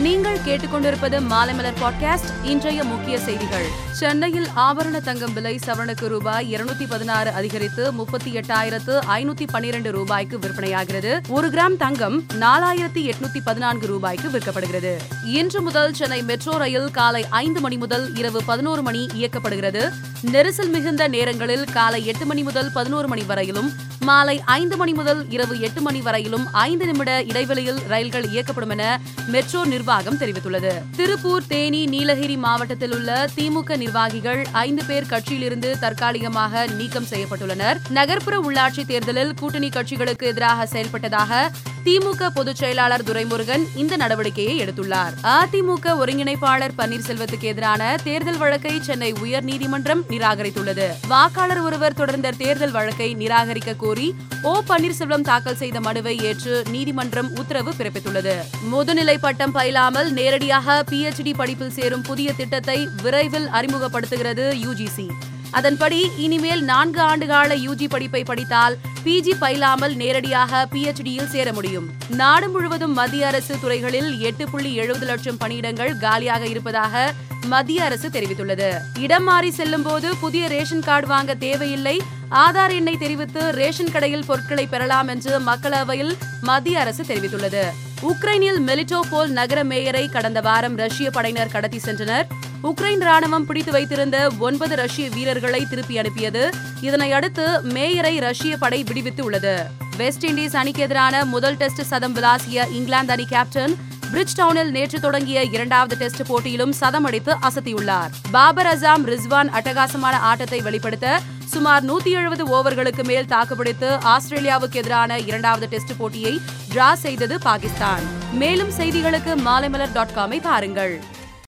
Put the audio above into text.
நீங்கள் கேட்டுக்கொண்டிருப்பது மாலைமலர் பாட்காஸ்ட். இன்றைய முக்கிய செய்திகள். சென்னையில் ஆபரண தங்கம் விலை சவரனுக்கு ரூபாய் இருநூத்தி பதினாறு அதிகரித்து முப்பத்தி எட்டாயிரத்து ஐநூத்தி பன்னிரண்டு ரூபாய்க்கு விற்பனையாகிறது. ஒரு கிராம் தங்கம் நாலாயிரத்தி எட்நூத்தி பதினான்கு ரூபாய்க்கு விற்கப்படுகிறது. இன்று முதல் சென்னை மெட்ரோ ரயில் காலை ஐந்து மணி முதல் இரவு பதினோரு மணி இயக்கப்படுகிறது. நெரிசல் மிகுந்த நேரங்களில் காலை எட்டு மணி முதல் பதினோரு மணி வரையிலும் மாலை ஐந்து மணி முதல் இரவு எட்டு மணி வரையிலும் ஐந்து நிமிட இடைவெளியில் ரயில்கள் இயக்கப்படும் என மெட்ரோ நிர்வாகம் நிர்வாகம் தெரிவித்துள்ளது. திருப்பூர் தேனி நீலகிரி மாவட்டத்தில் உள்ள திமுக நிர்வாகிகள் ஐந்து பேர் கட்சியிலிருந்து தற்காலிகமாக நீக்கம் செய்யப்பட்டுள்ளனர். நகர்ப்புற உள்ளாட்சி தேர்தலில் கூட்டணி கட்சிகளுக்கு எதிராக செயல்பட்டதாக திமுக பொதுச் செயலாளர் துரைமுருகன் இந்த நடவடிக்கையை எடுத்துள்ளார். அதிமுக ஒருங்கிணைப்பாளர் பன்னீர்செல்வத்துக்கு எதிரான தேர்தல் வழக்கை சென்னை உயர்நீதிமன்றம் நிராகரித்துள்ளது. வாக்காளர் ஒருவர் தொடர்ந்த தேர்தல் வழக்கை நிராகரிக்க கோரி ஓ பன்னீர்செல்வம் தாக்கல் செய்த மனுவை ஏற்று நீதிமன்றம் உத்தரவு பிறப்பித்துள்ளது. முதுநிலை பட்டம் இல்லாமல் நேரடியாக பிஹெச்டி படிப்பில் சேரும் புதிய திட்டத்தை விரைவில் அறிமுகப்படுத்துகிறது யுஜிசி அதன்படி இனிமேல் நான்கு ஆண்டுகால யூஜி படிப்பை படித்தால் பிஜி பயிலாமல் நேரடியாக பிஹெச்டியில் சேர முடியும். நாடு முழுவதும் மத்திய அரசு துறைகளில் எட்டு புள்ளி எழுபது லட்சம் பணியிடங்கள் காலியாக இருப்பதாக மத்திய அரசு தெரிவித்துள்ளது. இடம் மாறி செல்லும் போது புதிய ரேஷன் கார்டு வாங்க தேவையில்லை. ஆதார் எண்ணை தெரிவித்து ரேஷன் கடையில் பொருட்களை பெறலாம் என்று மக்களவையில் மத்திய அரசு தெரிவித்துள்ளது. உக்ரைனில் மெலிட்டோபோல் நகர மேயரை கடந்த வாரம் ரஷ்ய படையினர் கடத்தி சென்றனர். உக்ரைன் ராணுவம் பிடித்து வைத்திருந்த ஒன்பது ரஷ்ய வீரர்களை திருப்பி அனுப்பியது. இதனையடுத்து மேயரை ரஷ்ய படை விடுவித்து உள்ளது வெஸ்ட் இண்டீஸ் அணிக்கு எதிரான முதல் டெஸ்ட் சதம் விளாசிய இங்கிலாந்து அணி கேப்டன் பிரிட்ஜ் டவுனில் நேற்று தொடங்கிய இரண்டாவது டெஸ்ட் போட்டியிலும் சதம் அடித்து அசத்தியுள்ளார். பாபர் அசாம் ரிஸ்வான் அட்டகாசமான ஆட்டத்தை வெளிப்படுத்த சுமார் நூத்தி எழுபது ஓவர்களுக்கு மேல் தாக்குப்பிடித்து ஆஸ்திரேலியாவுக்கு எதிரான இரண்டாவது டெஸ்ட் போட்டியை டிரா செய்தது பாகிஸ்தான். மேலும் செய்திகளுக்கு மாலைமலர் டாட் காமை பாருங்கள்.